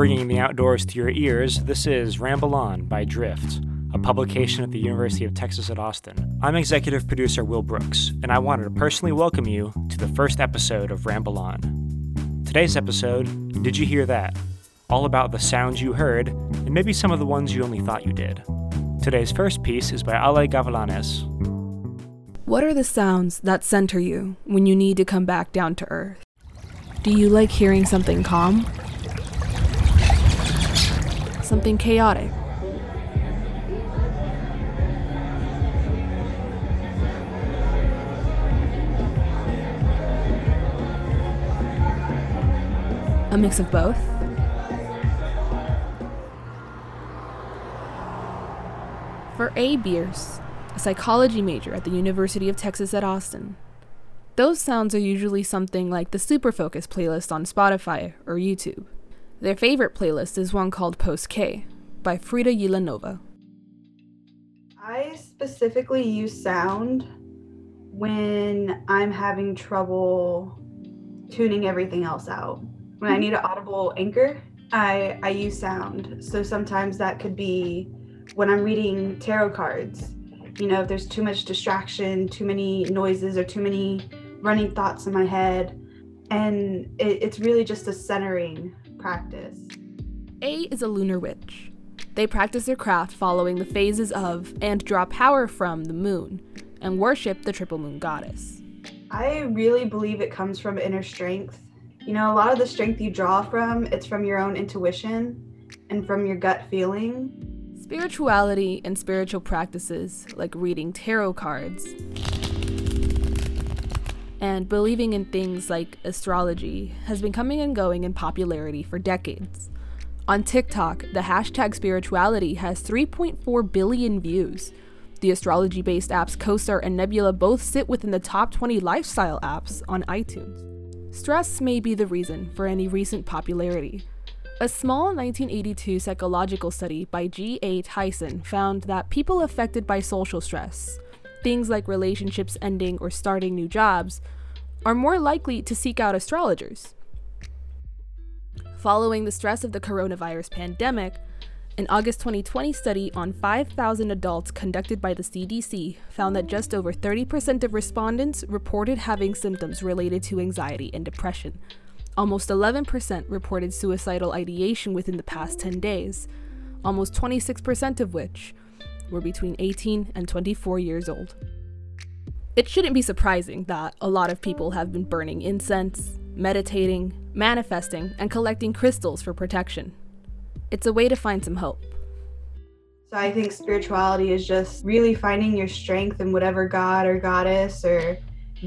Bringing the outdoors to your ears, this is Ramble On by Drift, a publication at the University of Texas at Austin. I'm executive producer Will Brooks, and I wanted to personally welcome you to the first episode of Ramble On. Today's episode, Did You Hear That? All about the sounds you heard, and maybe some of the ones you only thought you did. Today's first piece is by Ale Gavilanes. What are the sounds that center you when you need to come back down to earth? Do you like hearing something calm? Something chaotic? A mix of both? For A. Beers, a psychology major at the University of Texas at Austin, those sounds are usually something like the Superfocus playlist on Spotify or YouTube. Their favorite playlist is one called Post K by Frida Yilanova. I specifically use sound when I'm having trouble tuning everything else out. When I mm-hmm. need an audible anchor, I, I use sound. So sometimes that could be when I'm reading tarot cards. You know, if there's too much distraction, too many noises, or too many running thoughts in my head. And it, it's really just a centering practice. A is a lunar witch. They practice their craft following the phases of and draw power from the moon and worship the triple moon goddess. I really believe it comes from inner strength. You know, a lot of the strength you draw from, it's from your own intuition and from your gut feeling. Spirituality and spiritual practices like reading tarot cards and believing in things like astrology has been coming and going in popularity for decades. On TikTok, the hashtag spirituality has 3.4 billion views. The astrology based apps CoStar and Nebula both sit within the top 20 lifestyle apps on iTunes. Stress may be the reason for any recent popularity. A small 1982 psychological study by G.A. Tyson found that people affected by social stress, things like relationships ending or starting new jobs, are more likely to seek out astrologers. Following the stress of the coronavirus pandemic, an August 2020 study on 5,000 adults conducted by the CDC found that just over 30% of respondents reported having symptoms related to anxiety and depression. Almost 11% reported suicidal ideation within the past 10 days, almost 26% of which were between 18 and 24 years old. It shouldn't be surprising that a lot of people have been burning incense, meditating, manifesting, and collecting crystals for protection. It's a way to find some hope. So I think spirituality is just really finding your strength in whatever god or goddess or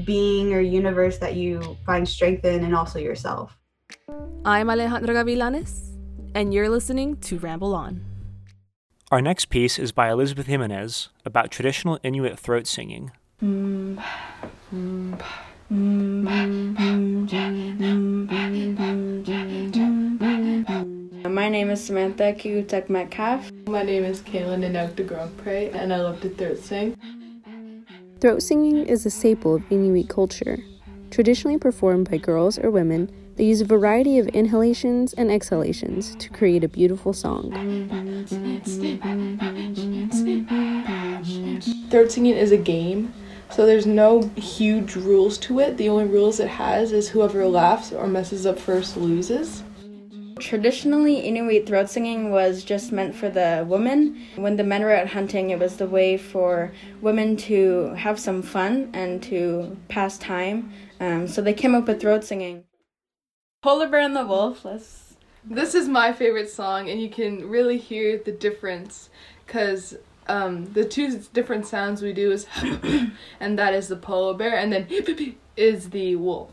being or universe that you find strength in and also yourself. I'm Alejandra Gavilanes, and you're listening to Ramble On. Our next piece is by Elisabeth Jimenez about traditional Inuit throat singing. My name is Samantha Kiutek Metcalf. My name is Kaylin Inugta Grumprey, and I love to throat sing. Throat singing is a staple of Inuit culture. Traditionally performed by girls or women, they use a variety of inhalations and exhalations to create a beautiful song. Throat singing is a game, so there's no huge rules to it. The only rules it has is whoever laughs or messes up first loses. Traditionally, Inuit throat singing was just meant for the women. When the men were out hunting, it was the way for women to have some fun and to pass time. Um, so they came up with throat singing. Polar Bear and the Wolf. Let's. This is my favorite song, and you can really hear the difference because um, the two different sounds we do is and that is the polar bear, and then is the wolf.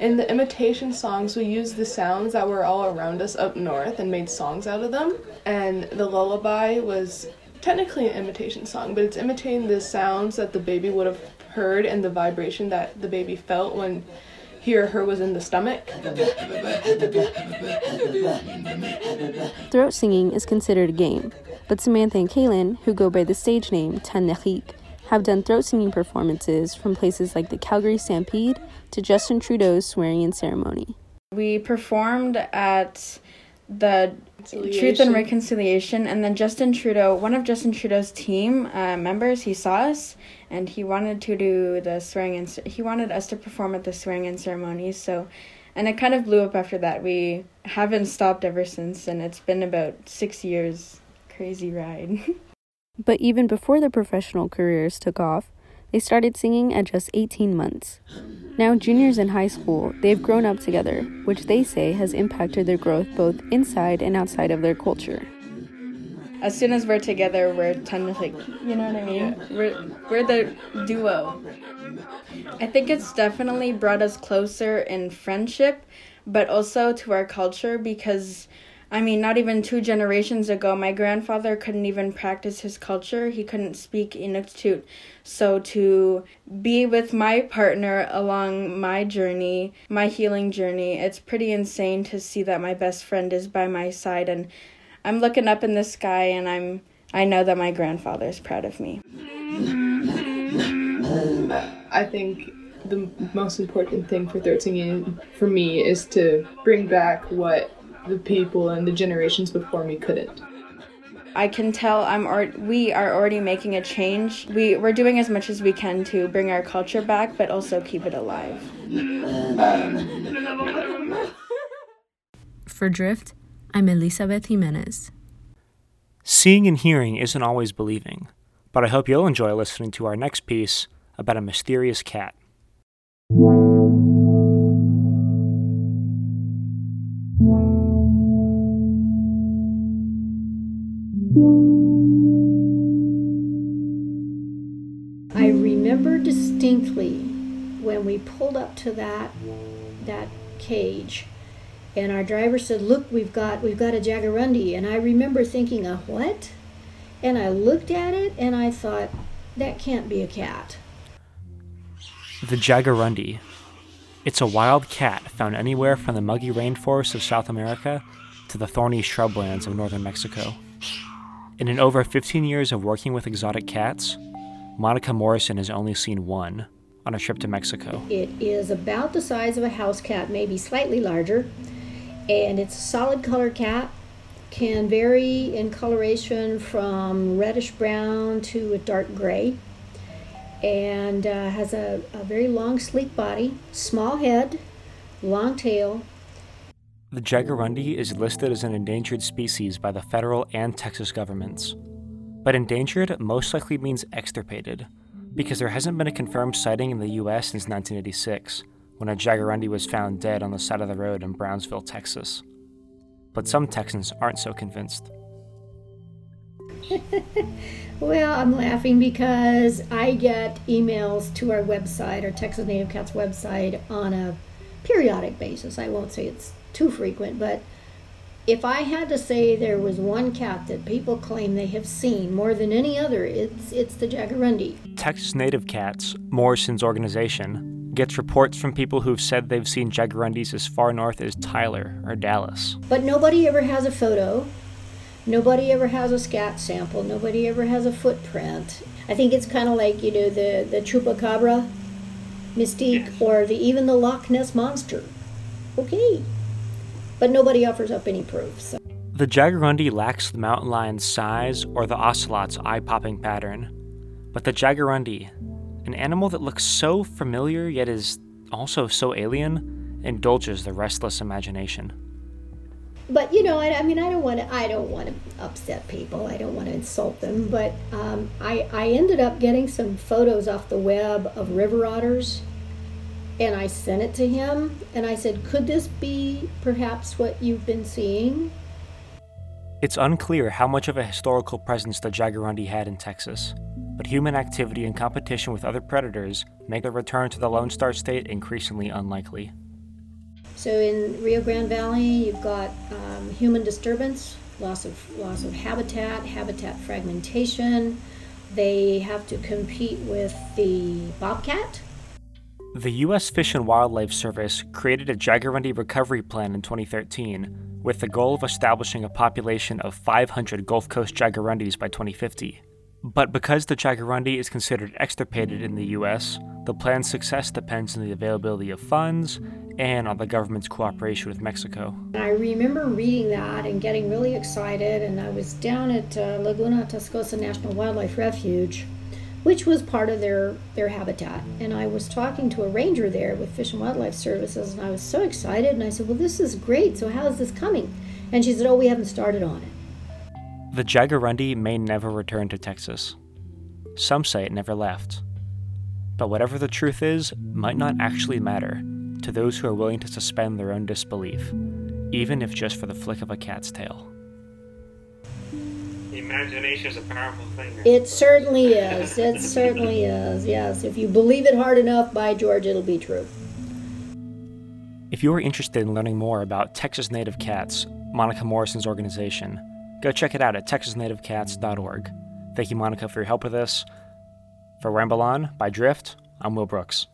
In the imitation songs, we used the sounds that were all around us up north and made songs out of them. And the lullaby was technically an imitation song, but it's imitating the sounds that the baby would have heard and the vibration that the baby felt when he or her was in the stomach. Throat singing is considered a game, but Samantha and Kaylin, who go by the stage name Tanechik, have done throat singing performances from places like the Calgary Stampede to Justin Trudeau's swearing in ceremony. We performed at the Truth and Reconciliation, and then Justin Trudeau, one of Justin Trudeau's team uh, members, he saw us and he wanted to do the swearing in. He wanted us to perform at the swearing in ceremony. So, and it kind of blew up after that. We haven't stopped ever since, and it's been about six years. Crazy ride. but even before their professional careers took off, they started singing at just 18 months. Now, juniors in high school, they've grown up together, which they say has impacted their growth both inside and outside of their culture. As soon as we're together, we're kind of like, you know what I mean? We're, we're the duo. I think it's definitely brought us closer in friendship, but also to our culture because I mean, not even two generations ago, my grandfather couldn't even practice his culture. He couldn't speak Inuktitut. So to be with my partner along my journey, my healing journey, it's pretty insane to see that my best friend is by my side and I'm looking up in the sky and I'm I know that my grandfather is proud of me. I think the most important thing for throat singing for me is to bring back what the people and the generations before me couldn't. I can tell I'm or- we are already making a change. We we're doing as much as we can to bring our culture back, but also keep it alive. For Drift, I'm Elisabeth Jimenez. Seeing and hearing isn't always believing, but I hope you'll enjoy listening to our next piece about a mysterious cat. Distinctly when we pulled up to that that cage and our driver said, "Look, we've got we've got a jaguarundi." And I remember thinking, "A what?" And I looked at it and I thought, "That can't be a cat." The jaguarundi. It's a wild cat found anywhere from the muggy rainforests of South America to the thorny shrublands of northern Mexico. And in over 15 years of working with exotic cats, Monica Morrison has only seen one on a trip to Mexico. It is about the size of a house cat, maybe slightly larger, and it's a solid color cat. Can vary in coloration from reddish brown to a dark gray, and uh, has a, a very long, sleek body, small head, long tail, the jaguarundi is listed as an endangered species by the federal and Texas governments. But endangered most likely means extirpated, because there hasn't been a confirmed sighting in the U.S. since 1986, when a jaguarundi was found dead on the side of the road in Brownsville, Texas. But some Texans aren't so convinced. well, I'm laughing because I get emails to our website, our Texas Native Cats website, on a periodic basis. I won't say it's too frequent, but if I had to say there was one cat that people claim they have seen more than any other, it's it's the jaguarundi. Texas Native Cats, Morrison's organization, gets reports from people who've said they've seen jaguarundis as far north as Tyler or Dallas. But nobody ever has a photo. Nobody ever has a scat sample. Nobody ever has a footprint. I think it's kind of like you know the the chupacabra mystique yes. or the even the Loch Ness monster. Okay, but nobody offers up any proof. So. The jaguarundi lacks the mountain lion's size or the ocelot's eye popping pattern. But the jaguarundi, an animal that looks so familiar yet is also so alien, indulges the restless imagination. But you know, I, I mean, I don't want to. I don't want to upset people. I don't want to insult them. But um, I, I ended up getting some photos off the web of river otters and I sent it to him and I said, Could this be perhaps what you've been seeing? It's unclear how much of a historical presence the jaguarundi had in Texas, but human activity and competition with other predators make a return to the Lone Star State increasingly unlikely. So in Rio Grande Valley, you've got um, human disturbance, loss of loss of habitat, habitat fragmentation. They have to compete with the bobcat, the U.S. Fish and Wildlife Service created a jaguarundi recovery plan in 2013 with the goal of establishing a population of 500 Gulf Coast jaguarundis by 2050. But because the Jaguarundi is considered extirpated in the US, the plan's success depends on the availability of funds and on the government's cooperation with Mexico. I remember reading that and getting really excited, and I was down at uh, Laguna Atascosa National Wildlife Refuge, which was part of their, their habitat. And I was talking to a ranger there with Fish and Wildlife Services, and I was so excited, and I said, Well, this is great, so how is this coming? And she said, Oh, we haven't started on it. The Jaguarundi may never return to Texas. Some say it never left. But whatever the truth is, might not actually matter to those who are willing to suspend their own disbelief, even if just for the flick of a cat's tail. The imagination is a powerful thing. It certainly is. It certainly is. Yes. If you believe it hard enough, by George, it'll be true. If you are interested in learning more about Texas Native Cats, Monica Morrison's organization, Go check it out at texasnativecats.org. Thank you, Monica, for your help with this. For Ramble On by Drift, I'm Will Brooks.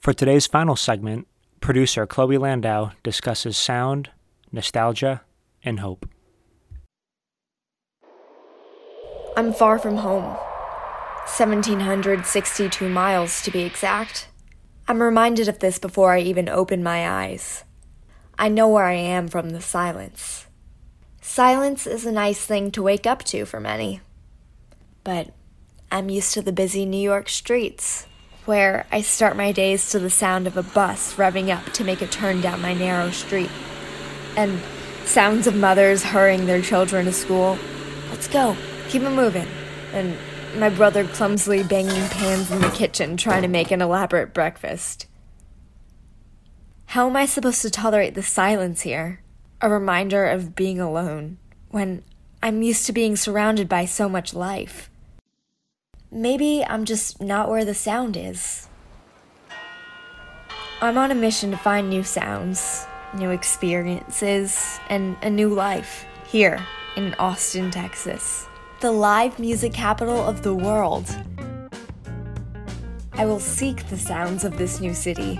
For today's final segment, producer Chloe Landau discusses sound, nostalgia, and hope. I'm far from home. 1,762 miles to be exact. I'm reminded of this before I even open my eyes. I know where I am from the silence. Silence is a nice thing to wake up to for many. But I'm used to the busy New York streets, where I start my days to the sound of a bus revving up to make a turn down my narrow street, and sounds of mothers hurrying their children to school. Let's go, keep it moving, and my brother clumsily banging pans in the kitchen trying to make an elaborate breakfast. How am I supposed to tolerate the silence here? A reminder of being alone, when I'm used to being surrounded by so much life. Maybe I'm just not where the sound is. I'm on a mission to find new sounds, new experiences, and a new life here in Austin, Texas the live music capital of the world. I will seek the sounds of this new city,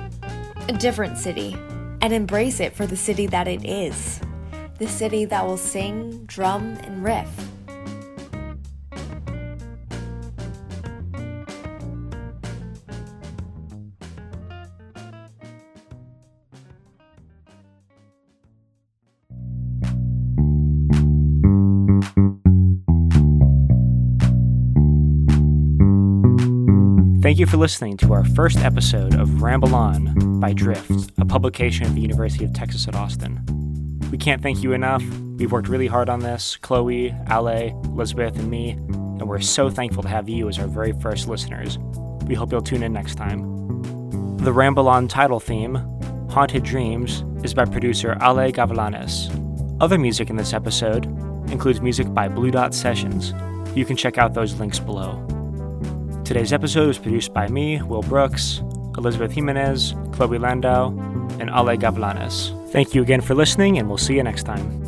a different city, and embrace it for the city that it is the city that will sing, drum, and riff you for listening to our first episode of Ramble On by Drift, a publication of the University of Texas at Austin. We can't thank you enough. We've worked really hard on this Chloe, Ale, Elisabeth, and me, and we're so thankful to have you as our very first listeners. We hope you'll tune in next time. The Ramble On title theme, Haunted Dreams, is by producer Ale Gavilanes. Other music in this episode includes music by Blue Dot Sessions. You can check out those links below. Today's episode was produced by me, Will Brooks, Elisabeth Jimenez, Chloe Landau, and Ale Gavilanes. Thank you again for listening, and we'll see you next time.